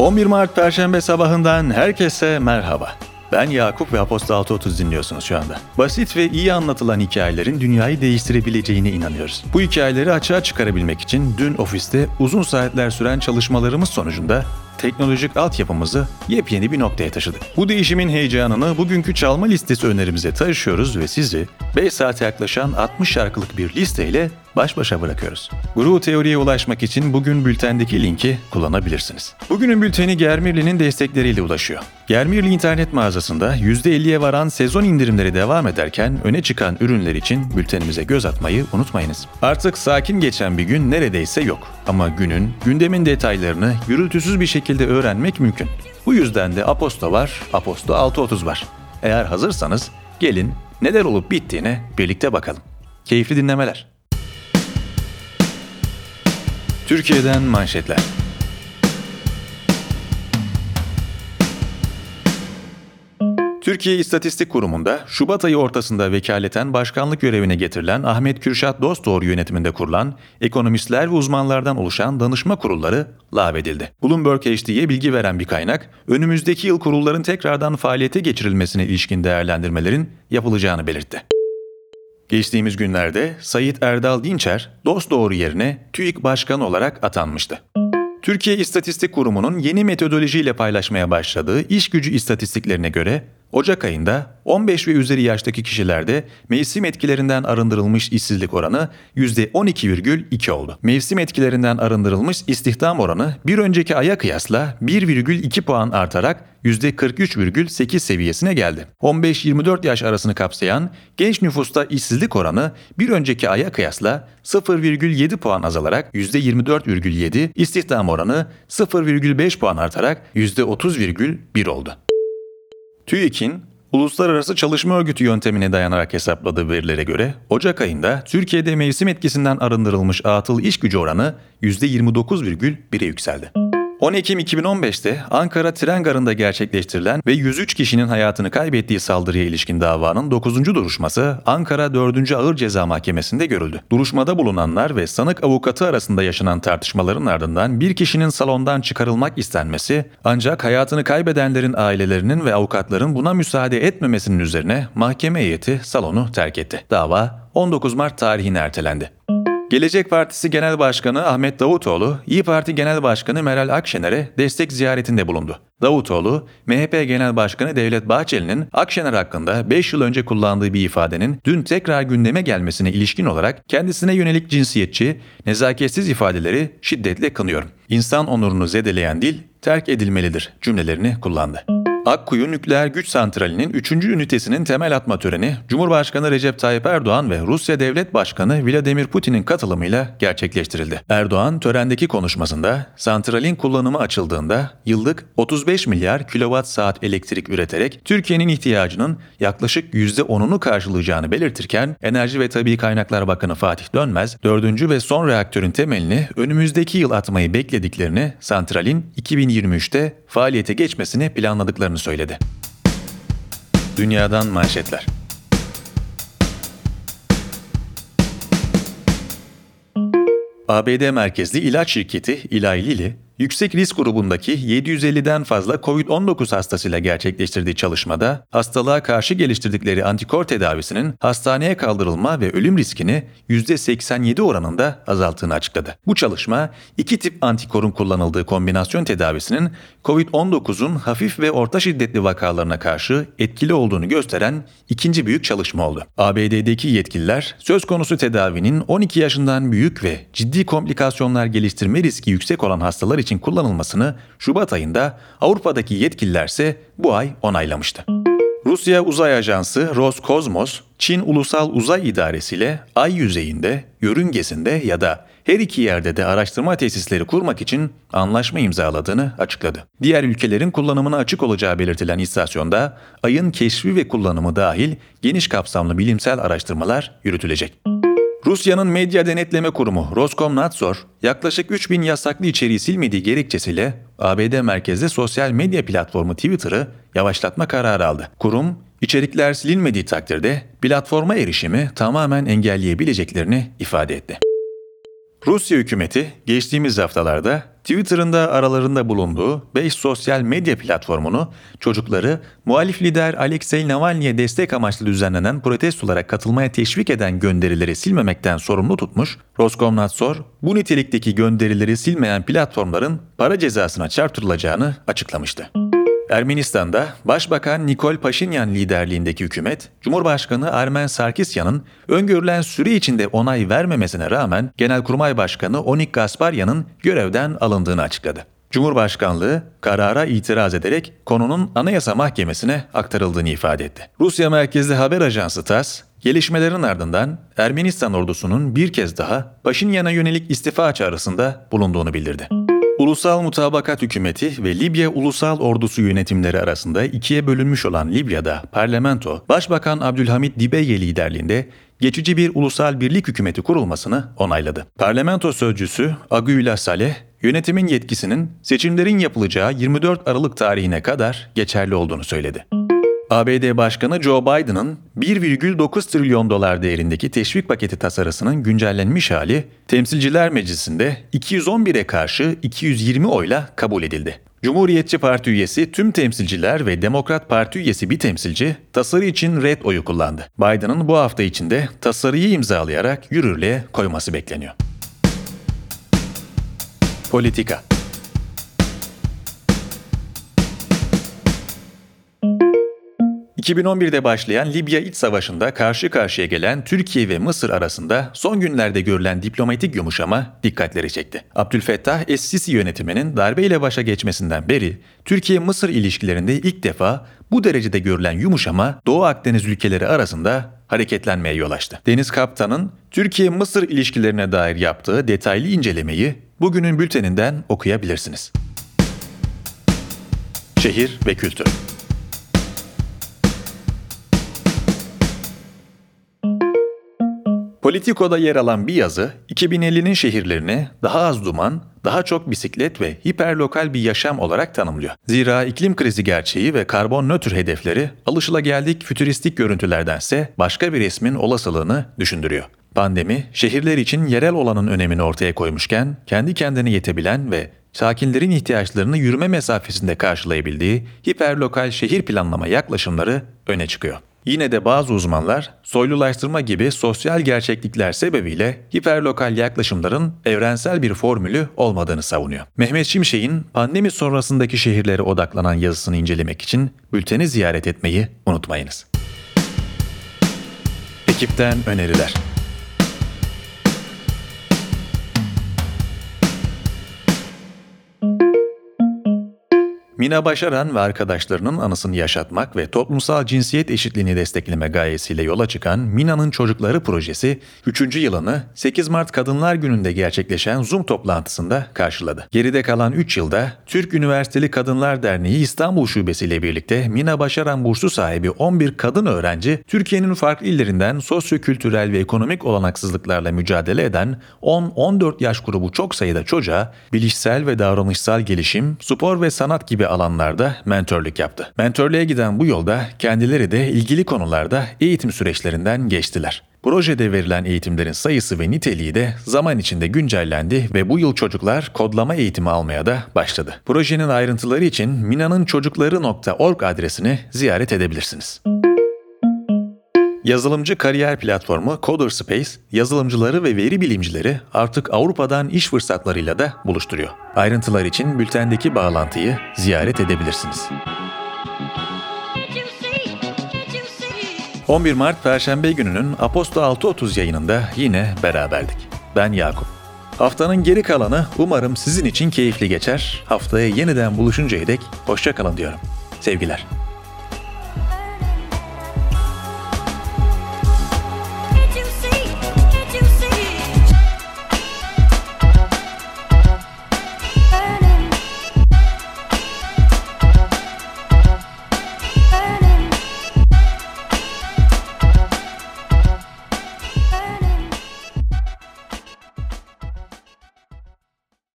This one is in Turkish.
11 Mart Perşembe sabahından herkese merhaba. Ben Yakup ve Apostol 630 dinliyorsunuz şu anda. Basit ve iyi anlatılan hikayelerin dünyayı değiştirebileceğine inanıyoruz. Bu hikayeleri açığa çıkarabilmek için dün ofiste uzun saatler süren çalışmalarımız sonucunda teknolojik altyapımızı yepyeni bir noktaya taşıdık. Bu değişimin heyecanını bugünkü çalma listesi önerimize taşıyoruz ve sizi 5 saate yaklaşan 60 şarkılık bir listeyle baş başa bırakıyoruz. Guru teoriye ulaşmak için bugün bültendeki linki kullanabilirsiniz. Bugünün bülteni Germirli'nin destekleriyle ulaşıyor. Germirli internet mağazasında %50'ye varan sezon indirimleri devam ederken öne çıkan ürünler için bültenimize göz atmayı unutmayınız. Artık sakin geçen bir gün neredeyse yok. Ama günün, gündemin detaylarını gürültüsüz bir şekilde öğrenmek mümkün. Bu yüzden de Aposto var, Aposto 630 var. Eğer hazırsanız gelin neler olup bittiğine birlikte bakalım. Keyifli dinlemeler. Türkiye'den manşetler. Türkiye İstatistik Kurumu'nda Şubat ayı ortasında vekaleten başkanlık görevine getirilen Ahmet Kürşat Dostdoğru yönetiminde kurulan ekonomistler ve uzmanlardan oluşan danışma kurulları lağvedildi. Bloomberg HD'ye bilgi veren bir kaynak, önümüzdeki yıl kurulların tekrardan faaliyete geçirilmesine ilişkin değerlendirmelerin yapılacağını belirtti. Geçtiğimiz günlerde Sayit Erdal Dinçer, Dostdoğru yerine TÜİK Başkanı olarak atanmıştı. Türkiye İstatistik Kurumu'nun yeni metodolojiyle paylaşmaya başladığı iş gücü istatistiklerine göre Ocak ayında 15 ve üzeri yaştaki kişilerde mevsim etkilerinden arındırılmış işsizlik oranı %12,2 oldu. Mevsim etkilerinden arındırılmış istihdam oranı bir önceki aya kıyasla 1,2 puan artarak %43,8 seviyesine geldi. 15-24 yaş arasını kapsayan genç nüfusta işsizlik oranı bir önceki aya kıyasla 0,7 puan azalarak %24,7, istihdam oranı 0,5 puan artarak %30,1 oldu. TÜİK'in Uluslararası Çalışma Örgütü yöntemine dayanarak hesapladığı verilere göre Ocak ayında Türkiye'de mevsim etkisinden arındırılmış atıl iş gücü oranı %29,1'e yükseldi. 10 Ekim 2015'te Ankara Tren Garı'nda gerçekleştirilen ve 103 kişinin hayatını kaybettiği saldırıya ilişkin davanın 9. duruşması Ankara 4. Ağır Ceza Mahkemesi'nde görüldü. Duruşmada bulunanlar ve sanık avukatı arasında yaşanan tartışmaların ardından bir kişinin salondan çıkarılmak istenmesi ancak hayatını kaybedenlerin ailelerinin ve avukatların buna müsaade etmemesinin üzerine mahkeme heyeti salonu terk etti. Dava 19 Mart tarihine ertelendi. Gelecek Partisi Genel Başkanı Ahmet Davutoğlu, İyi Parti Genel Başkanı Meral Akşener'e destek ziyaretinde bulundu. Davutoğlu, MHP Genel Başkanı Devlet Bahçeli'nin Akşener hakkında 5 yıl önce kullandığı bir ifadenin dün tekrar gündeme gelmesine ilişkin olarak kendisine yönelik cinsiyetçi, nezaketsiz ifadeleri şiddetle kınıyorum. İnsan onurunu zedeleyen dil terk edilmelidir cümlelerini kullandı. Akkuyu Nükleer Güç Santrali'nin 3. ünitesinin temel atma töreni Cumhurbaşkanı Recep Tayyip Erdoğan ve Rusya Devlet Başkanı Vladimir Putin'in katılımıyla gerçekleştirildi. Erdoğan törendeki konuşmasında santralin kullanımı açıldığında yıllık 35 milyar kilowatt saat elektrik üreterek Türkiye'nin ihtiyacının yaklaşık %10'unu karşılayacağını belirtirken Enerji ve Tabi Kaynaklar Bakanı Fatih Dönmez 4. ve son reaktörün temelini önümüzdeki yıl atmayı beklediklerini santralin 2023'te faaliyete geçmesini planladıklarını söyledi. Dünyadan manşetler. ABD merkezli ilaç şirketi Eli Lilly, yüksek risk grubundaki 750'den fazla COVID-19 hastasıyla gerçekleştirdiği çalışmada hastalığa karşı geliştirdikleri antikor tedavisinin hastaneye kaldırılma ve ölüm riskini %87 oranında azalttığını açıkladı. Bu çalışma iki tip antikorun kullanıldığı kombinasyon tedavisinin COVID-19'un hafif ve orta şiddetli vakalarına karşı etkili olduğunu gösteren ikinci büyük çalışma oldu. ABD'deki yetkililer söz konusu tedavinin 12 yaşından büyük ve ciddi komplikasyonlar geliştirme riski yüksek olan hastalar için için kullanılmasını Şubat ayında Avrupa'daki yetkililer ise bu ay onaylamıştı. Rusya Uzay Ajansı Roskosmos, Çin Ulusal Uzay İdaresi ile ay yüzeyinde, yörüngesinde ya da her iki yerde de araştırma tesisleri kurmak için anlaşma imzaladığını açıkladı. Diğer ülkelerin kullanımına açık olacağı belirtilen istasyonda ayın keşfi ve kullanımı dahil geniş kapsamlı bilimsel araştırmalar yürütülecek. Rusya'nın medya denetleme kurumu Roskomnadzor, yaklaşık 3000 yasaklı içeriği silmediği gerekçesiyle ABD merkezli sosyal medya platformu Twitter'ı yavaşlatma kararı aldı. Kurum, içerikler silinmediği takdirde platforma erişimi tamamen engelleyebileceklerini ifade etti. Rusya hükümeti geçtiğimiz haftalarda Twitter'ında aralarında bulunduğu 5 sosyal medya platformunu çocukları muhalif lider Alexei Navalny'e destek amaçlı düzenlenen protestolara katılmaya teşvik eden gönderileri silmemekten sorumlu tutmuş, Roskomnadzor bu nitelikteki gönderileri silmeyen platformların para cezasına çarptırılacağını açıklamıştı. Ermenistan'da Başbakan Nikol Paşinyan liderliğindeki hükümet, Cumhurbaşkanı Ermen Sarkisyan'ın öngörülen süre içinde onay vermemesine rağmen Genelkurmay Başkanı Onik Gasparyan'ın görevden alındığını açıkladı. Cumhurbaşkanlığı karara itiraz ederek konunun Anayasa Mahkemesi'ne aktarıldığını ifade etti. Rusya merkezli haber ajansı TASS, gelişmelerin ardından Ermenistan ordusunun bir kez daha Paşinyan'a yönelik istifa çağrısında bulunduğunu bildirdi. Ulusal Mutabakat Hükümeti ve Libya Ulusal Ordusu yönetimleri arasında ikiye bölünmüş olan Libya'da parlamento, Başbakan Abdülhamit Dibeye liderliğinde geçici bir ulusal birlik hükümeti kurulmasını onayladı. Parlamento sözcüsü Agüila Saleh, yönetimin yetkisinin seçimlerin yapılacağı 24 Aralık tarihine kadar geçerli olduğunu söyledi. ABD Başkanı Joe Biden'ın 1,9 trilyon dolar değerindeki teşvik paketi tasarısının güncellenmiş hali Temsilciler Meclisi'nde 211'e karşı 220 oyla kabul edildi. Cumhuriyetçi Parti üyesi tüm temsilciler ve Demokrat Parti üyesi bir temsilci tasarı için red oyu kullandı. Biden'ın bu hafta içinde tasarıyı imzalayarak yürürlüğe koyması bekleniyor. Politika 2011'de başlayan Libya İç Savaşı'nda karşı karşıya gelen Türkiye ve Mısır arasında son günlerde görülen diplomatik yumuşama dikkatleri çekti. Abdülfettah Es-Sisi yönetiminin darbeyle başa geçmesinden beri Türkiye-Mısır ilişkilerinde ilk defa bu derecede görülen yumuşama Doğu Akdeniz ülkeleri arasında hareketlenmeye yol açtı. Deniz Kaptan'ın Türkiye-Mısır ilişkilerine dair yaptığı detaylı incelemeyi bugünün bülteninden okuyabilirsiniz. Şehir ve Kültür Politico'da yer alan bir yazı, 2050'nin şehirlerini daha az duman, daha çok bisiklet ve hiperlokal bir yaşam olarak tanımlıyor. Zira iklim krizi gerçeği ve karbon nötr hedefleri alışılageldik fütüristik görüntülerdense başka bir resmin olasılığını düşündürüyor. Pandemi, şehirler için yerel olanın önemini ortaya koymuşken, kendi kendine yetebilen ve sakinlerin ihtiyaçlarını yürüme mesafesinde karşılayabildiği hiperlokal şehir planlama yaklaşımları öne çıkıyor. Yine de bazı uzmanlar soylulaştırma gibi sosyal gerçeklikler sebebiyle hiperlokal yaklaşımların evrensel bir formülü olmadığını savunuyor. Mehmet Şimşek'in pandemi sonrasındaki şehirlere odaklanan yazısını incelemek için bülteni ziyaret etmeyi unutmayınız. Ekipten öneriler. Mina Başaran ve arkadaşlarının anısını yaşatmak ve toplumsal cinsiyet eşitliğini destekleme gayesiyle yola çıkan Mina'nın Çocukları projesi 3. yılını 8 Mart Kadınlar Günü'nde gerçekleşen Zoom toplantısında karşıladı. Geride kalan 3 yılda Türk Üniversiteli Kadınlar Derneği İstanbul Şubesi ile birlikte Mina Başaran bursu sahibi 11 kadın öğrenci Türkiye'nin farklı illerinden sosyo-kültürel ve ekonomik olanaksızlıklarla mücadele eden 10-14 yaş grubu çok sayıda çocuğa bilişsel ve davranışsal gelişim, spor ve sanat gibi alanlarda mentörlük yaptı. Mentörlüğe giden bu yolda kendileri de ilgili konularda eğitim süreçlerinden geçtiler. Projede verilen eğitimlerin sayısı ve niteliği de zaman içinde güncellendi ve bu yıl çocuklar kodlama eğitimi almaya da başladı. Projenin ayrıntıları için minanınçocukları.org adresini ziyaret edebilirsiniz. Yazılımcı kariyer platformu CoderSpace, yazılımcıları ve veri bilimcileri artık Avrupa'dan iş fırsatlarıyla da buluşturuyor. Ayrıntılar için bültendeki bağlantıyı ziyaret edebilirsiniz. 11 Mart Perşembe gününün Aposto 6.30 yayınında yine beraberdik. Ben Yakup. Haftanın geri kalanı umarım sizin için keyifli geçer. Haftaya yeniden buluşuncaya dek hoşçakalın diyorum. Sevgiler.